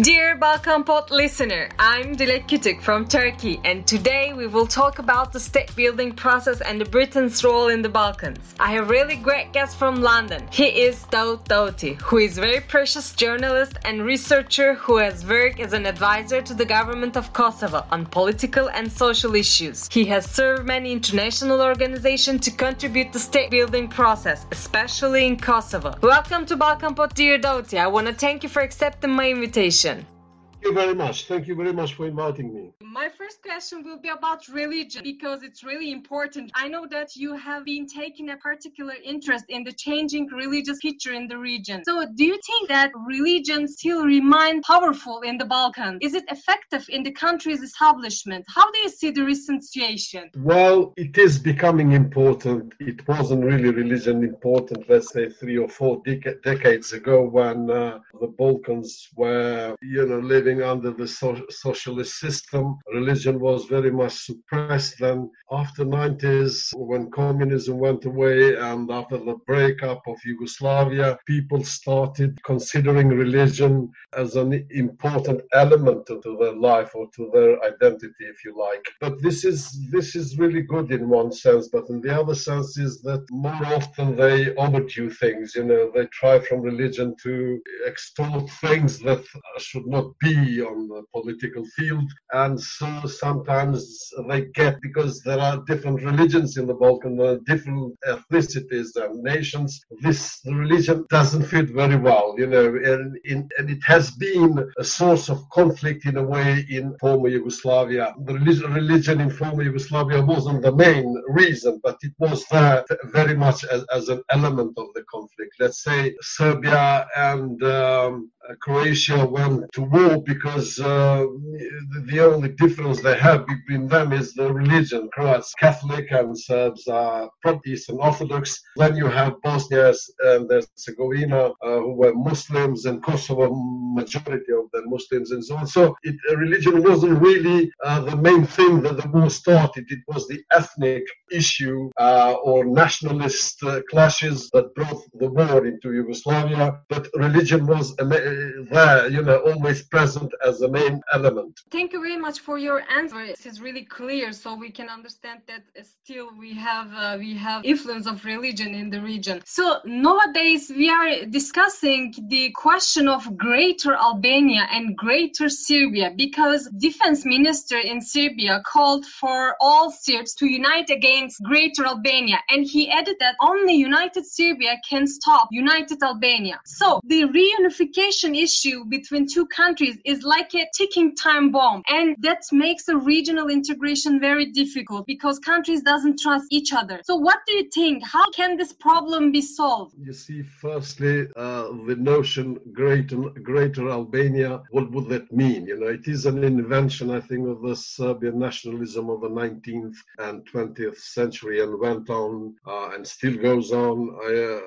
Dear Balkan Pod listener, I'm Dilek Kütük from Turkey, and today we will talk about the state building process and the Britain's role in the Balkans. I have a really great guest from London. He is Daud Dauti, who is a very precious journalist and researcher who has worked as an advisor to the government of Kosovo on political and social issues. He has served many international organizations to contribute to the state building process, especially in Kosovo. Welcome to Balkan Pod, dear Dauti. I want to thank you for accepting my invitation. Thank you very much. Thank you very much for inviting me. My first question will be about religion because it's really important. I know that you have been taking a particular interest in the changing religious picture in the region. So, do you think that religion still remains powerful in the Balkans? Is it effective in the country's establishment? How do you see the recent situation? Well, it is becoming important. It wasn't really religion important, let's say, three or four dec- decades ago when uh, the Balkans were, you know, living living under the so- socialist system. Religion was very much suppressed. Then, after 90s, when communism went away and after the breakup of Yugoslavia, people started considering religion as an important element to their life or to their identity, if you like. But this is this is really good in one sense, but in the other sense is that more often they overdo things. You know, they try from religion to extort things that should not be on the political field. And so sometimes they get, because there are different religions in the Balkan, different ethnicities and nations, this religion doesn't fit very well, you know, and, and it has been a source of conflict in a way in former Yugoslavia. The religion, religion in former Yugoslavia wasn't the main reason, but it was there very much as, as an element of the conflict. Let's say Serbia and um, Croatia went to war because uh, the only difference they have between them is the religion. Croats Catholic and Serbs are Eastern Orthodox. Then you have Bosnia and Herzegovina uh, who were Muslims and Kosovo, majority of them Muslims and so on. So it, religion wasn't really uh, the main thing that the war started. It was the ethnic issue uh, or nationalist uh, clashes that brought the war into Yugoslavia. But religion was a there, you know, always present as a main element. Thank you very much for your answer. It is really clear, so we can understand that still we have uh, we have influence of religion in the region. So nowadays we are discussing the question of Greater Albania and Greater Serbia because Defense Minister in Serbia called for all Serbs to unite against Greater Albania, and he added that only United Serbia can stop United Albania. So the reunification issue between two countries is like a ticking time bomb. And that makes a regional integration very difficult because countries doesn't trust each other. So what do you think? How can this problem be solved? You see firstly uh, the notion greater greater albania what would that mean? You know it is an invention i think of the serbian nationalism of the 19th and 20th century and went on uh, and still goes on uh,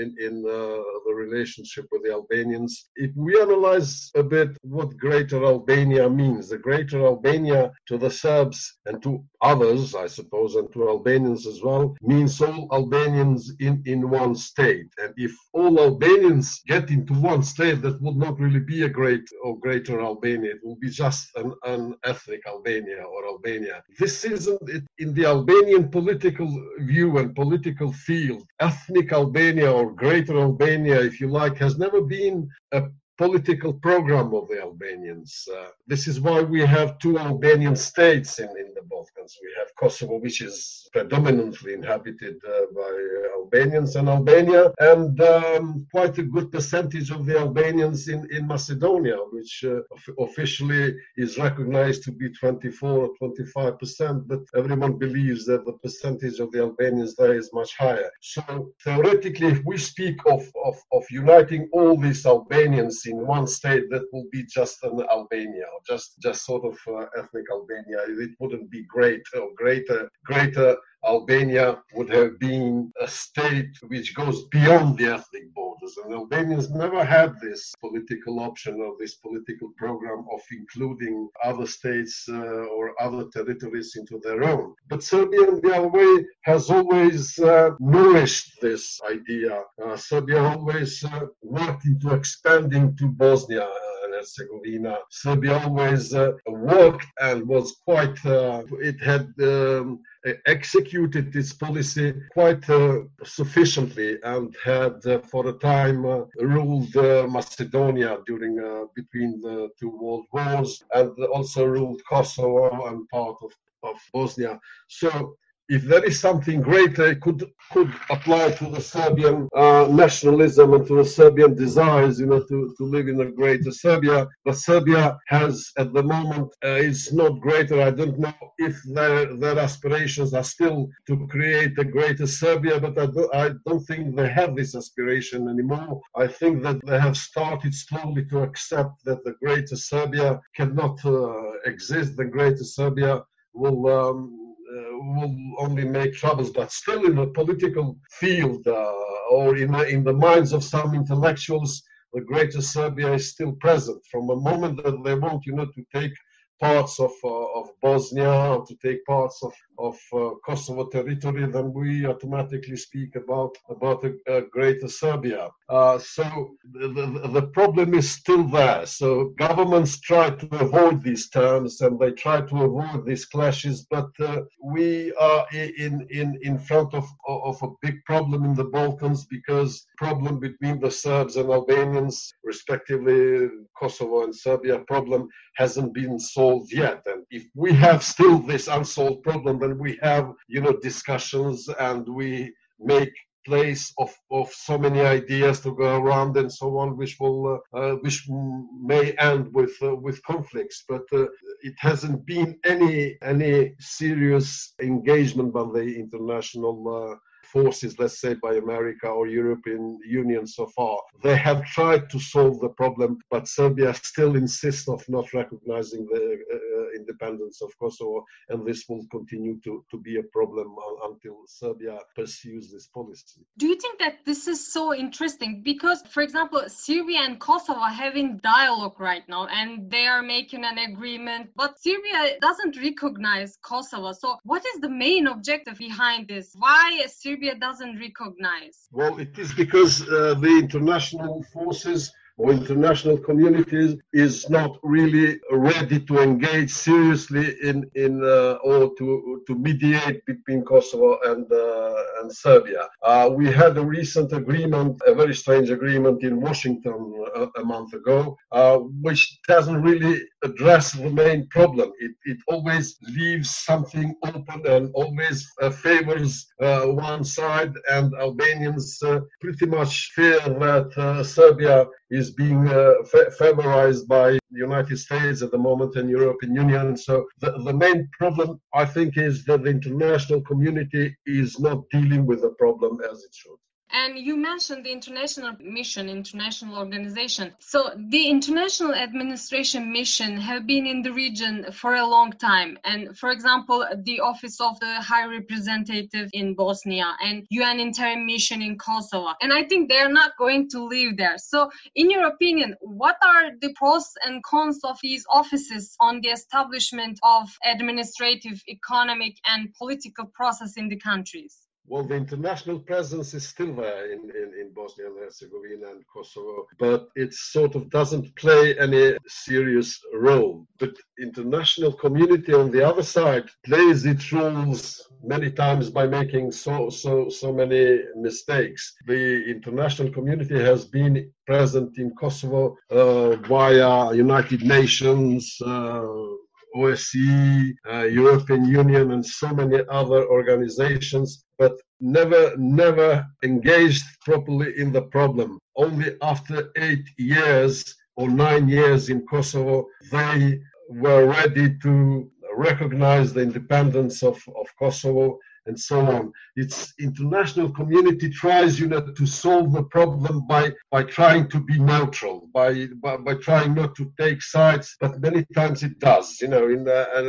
in, in uh, the relationship with the Albanians. If we analyze a bit what Greater Albania means, the Greater Albania to the Serbs and to others, I suppose, and to Albanians as well, means all Albanians in, in one state. And if all Albanians get into one state, that would not really be a great or greater Albania. It will be just an, an ethnic Albania or Albania. This isn't it, in the Albanian political view and political field. Ethnic Albania or greater Albania, if you like, has never been a political program of the Albanians. Uh, this is why we have two Albanian states in, in the Balkans. We have Kosovo, which is predominantly inhabited uh, by Albanians and Albania, and um, quite a good percentage of the Albanians in, in Macedonia, which uh, officially is recognized to be 24 or 25 percent, but everyone believes that the percentage of the Albanians there is much higher. So theoretically, if we speak of, of, of uniting all these Albanians in one state that will be just an Albania or just just sort of uh, ethnic Albania. It wouldn't be great or greater greater Albania would have been a state which goes beyond the ethnic And Albanians never had this political option or this political program of including other states uh, or other territories into their own. But Serbia, in the other way, has always uh, nourished this idea. Uh, Serbia always uh, worked into expanding Bosnia Herzegovina. Serbia always uh, worked and was quite, uh, it had um, executed this policy quite uh, sufficiently and had uh, for a time uh, ruled Macedonia during between the two world wars and also ruled Kosovo and part of, of Bosnia. So if there is something greater, it could could apply to the Serbian uh, nationalism and to the Serbian desires, you know, to, to live in a greater Serbia. But Serbia has, at the moment, uh, is not greater. I don't know if their their aspirations are still to create a greater Serbia, but I, do, I don't think they have this aspiration anymore. I think that they have started slowly to accept that the greater Serbia cannot uh, exist. The greater Serbia will. Um, will only make troubles, but still in the political field uh, or in the, in the minds of some intellectuals, the greater Serbia is still present. From the moment that they want, you know, to take parts of, uh, of Bosnia to take parts of, of uh, Kosovo territory, then we automatically speak about, about a, a greater Serbia. Uh, so the, the, the, problem is still there. So governments try to avoid these terms and they try to avoid these clashes, but uh, we are in, in, in front of, of a big problem in the Balkans because problem between the Serbs and Albanians, respectively Kosovo and Serbia problem, hasn't been solved yet. And if we have still this unsolved problem, then we have, you know, discussions and we make place of, of so many ideas to go around and so on, which will uh, uh, which may end with uh, with conflicts. But uh, it hasn't been any any serious engagement by the international uh, forces, let's say by America or European Union so far. They have tried to solve the problem, but Serbia still insists of not recognizing the uh, independence of Kosovo, and this will continue to, to be a problem until Serbia pursues this policy. Do you think that this is so interesting? Because, for example, Serbia and Kosovo are having dialogue right now, and they are making an agreement, but Serbia doesn't recognize Kosovo. So, what is the main objective behind this? Why Serbia Serbia doesn't recognize? Well, it is because uh, the international forces or international communities is not really ready to engage seriously in in uh, or to to mediate between Kosovo and uh, and Serbia. Uh, we had a recent agreement, a very strange agreement in Washington a, uh, a month ago, uh, which doesn't really address the main problem. It it always leaves something open and always uh, favors one side, and Albanians pretty much fear that Serbia is being uh, fa- favorized by the United States at the moment and European Union. So the, the main problem, I think, is that the international community is not dealing with the problem as it should. And you mentioned the international mission, international organization. So the international administration mission have been in the region for a long time. And for example, the office of the High Representative in Bosnia and UN interim mission in Kosovo. And I think they're not going to leave there. So in your opinion, what are the pros and cons of these offices on the establishment of administrative, economic, and political process in the countries? Well, the international presence is still there in, in, in, Bosnia and Herzegovina and Kosovo, but it sort of doesn't play any serious role. But international community on the other side plays its roles many times by making so so so many mistakes. The international community has been present in Kosovo uh, via United Nations. Uh, OSCE, uh, European Union, and so many other organizations, but never, never engaged properly in the problem. Only after eight years or nine years in Kosovo, they were ready to recognize the independence of, of Kosovo and so on. It's international community tries, you know, to solve the problem by by trying to be neutral, by by, by trying not to take sides, but many times it does. You know, in the, uh,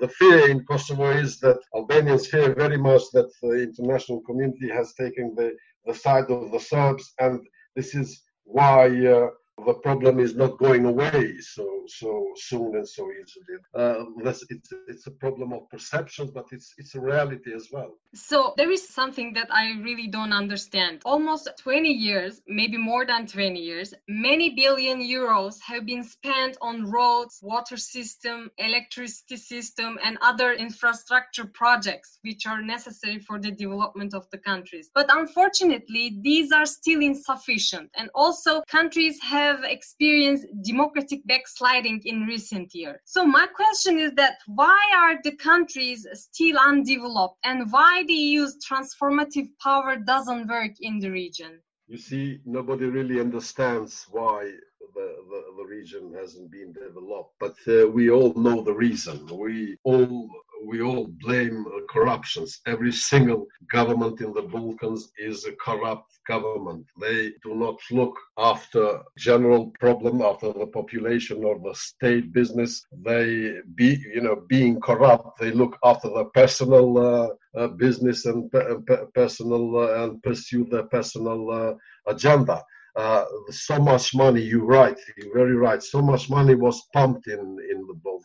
the, fear in Kosovo is that Albanians fear very much that the international community has taken the the side of the Serbs, and this is why. Uh, the problem is not going away so so soon and so easily. Uh, it's it's a problem of perceptions, but it's it's a reality as well. So there is something that I really don't understand. Almost 20 years, maybe more than 20 years, many billion euros have been spent on roads, water system, electricity system, and other infrastructure projects which are necessary for the development of the countries. But unfortunately, these are still insufficient. And also, countries have experienced democratic backsliding in recent years. So my question is that why are the countries still undeveloped and why the EU's transformative power doesn't work in the region? You see, nobody really understands why the, the, the region hasn't been developed, but uh, we all know the reason. We all we all blame corruptions. Every single government in the Balkans is a corrupt government. They do not look after general problem, after the population or the state business. They be, you know, being corrupt, they look after the personal uh, uh, business and pe- personal uh, and pursue their personal uh, agenda uh, so much money, you're right, you're very right, so much money was pumped in, in the Balkans,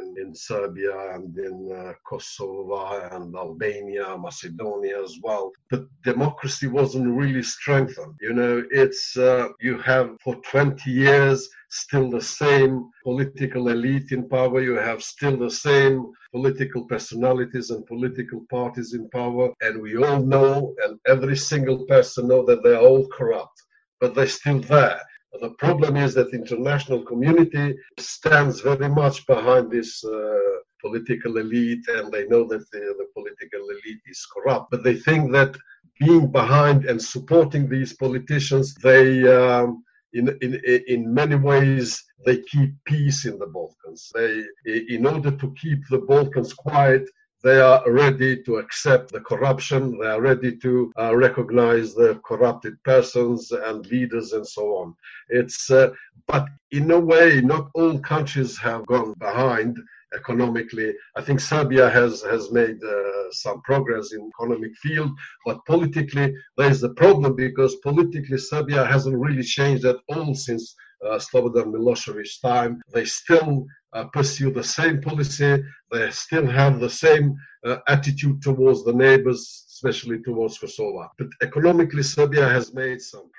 in, in Serbia and in uh, Kosovo and Albania, Macedonia as well. But democracy wasn't really strengthened. You know, it's, uh, you have for 20 years still the same political elite in power, you have still the same political personalities and political parties in power, and we all know, and every single person know that they're all corrupt but they're still there. The problem is that international community stands very much behind this uh, political elite, and they know that the, the, political elite is corrupt. But they think that being behind and supporting these politicians, they um, in, in, in many ways, they keep peace in the Balkans. They, in order to keep the Balkans quiet, they are ready to accept the corruption. They are ready to uh, recognize the corrupted persons and leaders and so on. It's, uh, but in a way, not all countries have gone behind economically. I think Serbia has has made uh, some progress in economic field, but politically there is a problem because politically Serbia hasn't really changed at all since Slobodan Milosevic's time. They still uh, pursue the same policy. They still have the same uh, attitude towards the neighbors, especially towards Kosovo. But economically, Serbia has made some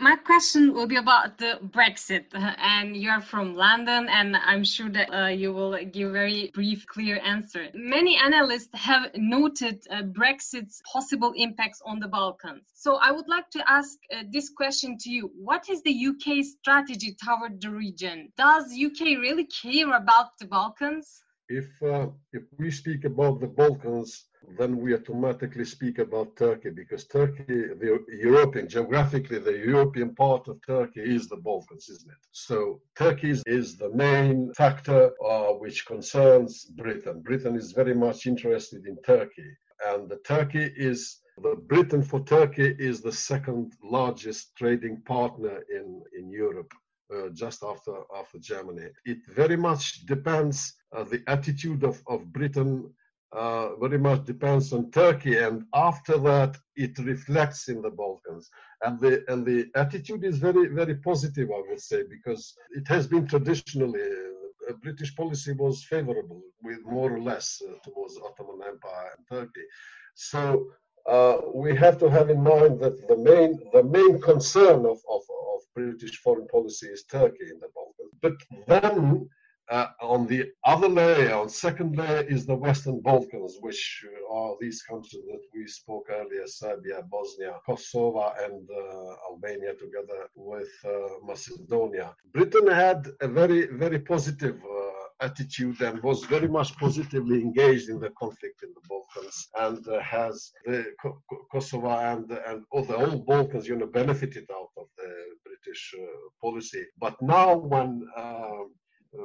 my question will be about the Brexit, and you're from London, and I'm sure that uh, you will give very brief, clear answer. Many analysts have noted uh, Brexit's possible impacts on the Balkans. So I would like to ask uh, this question to you: What is the UK strategy toward the region? Does UK really care about the Balkans? If uh, if we speak about the Balkans, then we automatically speak about Turkey because Turkey, the European, geographically, the European part of Turkey is the Balkans, isn't it? So Turkey is the main factor uh, which concerns Britain. Britain is very much interested in Turkey, and Turkey is the Britain for Turkey is the second largest trading partner in, in Europe. Uh, just after after Germany. It very much depends uh, the attitude of, of Britain uh, very much depends on Turkey, and after that, it reflects in the Balkans. And the and the attitude is very very positive, I would say, because it has been traditionally uh, British policy was favorable, with more or less uh, towards Ottoman Empire and Turkey. So uh, we have to have in mind that the main the main concern of, of, of British foreign policy is Turkey in the Balkans. But then uh, on the other layer, on second layer, is the Western Balkans, which are these countries that we spoke earlier: Serbia, Bosnia, Kosovo, and uh, Albania, together with uh, Macedonia. Britain had a very, very positive uh, attitude and was very much positively engaged in the conflict in the Balkans, and uh, has the Kosovo and and all the old Balkans, you know, benefited out British uh, policy. But now, when uh,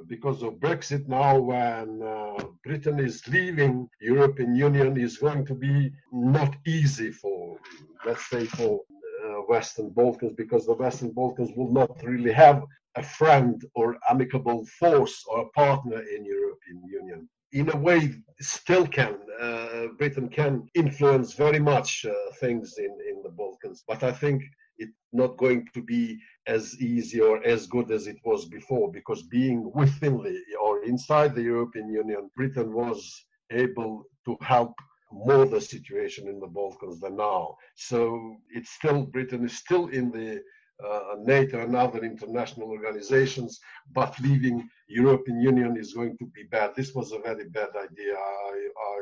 because of Brexit now when uh, Britain is leaving European Union is going to be not easy for let's say for uh, Western Balkans because the Western Balkans will not really have a friend or amicable force or a partner in European Union. In a way, still can uh, Britain can influence very much uh, things in in the Balkans, but I think not going to be as easy or as good as it was before because being within the or inside the European Union, Britain was able to help more the situation in the Balkans than now. So it's still Britain is still in the uh, NATO and other international organizations, but leaving European Union is going to be bad. This was a very bad idea. I, I,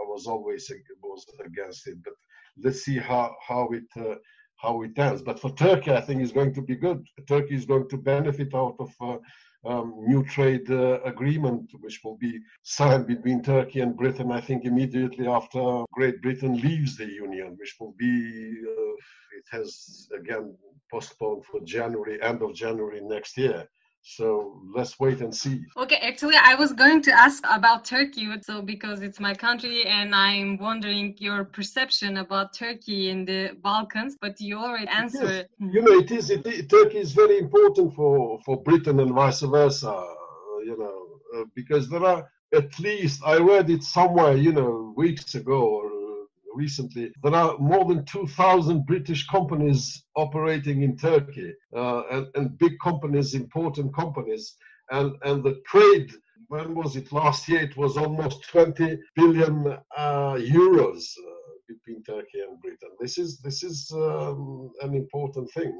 I was always was against it, but let's see how how it uh, how it ends. But for Turkey, I think it's going to be good. Turkey is going to benefit out of uh, um, new trade uh, agreement, which will be signed between Turkey and Britain, I think, immediately after Great Britain leaves the Union, which will be, uh, it has again postponed for January, end of January next year. So let's wait and see. Okay, actually, I was going to ask about Turkey, so because it's my country, and I'm wondering your perception about Turkey in the Balkans. But you already answered. You know, it is. It, it, Turkey is very important for for Britain and vice versa. You know, uh, because there are at least I read it somewhere, you know, weeks ago or recently. There are more than 2,000 British companies operating in Turkey, uh, and, and big companies, important companies. And, and the trade, when was it last year? It was almost 20 billion uh, euros uh, between Turkey and Britain. This is, this is um, an important thing.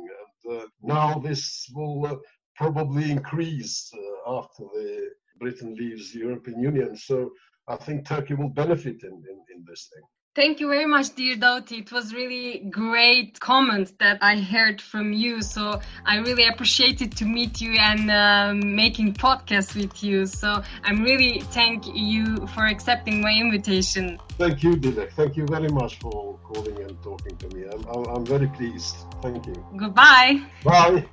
And uh, now this will uh, probably increase uh, after the Britain leaves the European Union. So I think Turkey will benefit in, in, in this thing. Thank you very much, dear Dauti. It was really great comments that I heard from you. So I really appreciated to meet you and um, making podcasts with you. So I'm really thank you for accepting my invitation. Thank you, Dilek. Thank you very much for calling and talking to me. I'm, I'm, I'm very pleased. Thank you. Goodbye. Bye.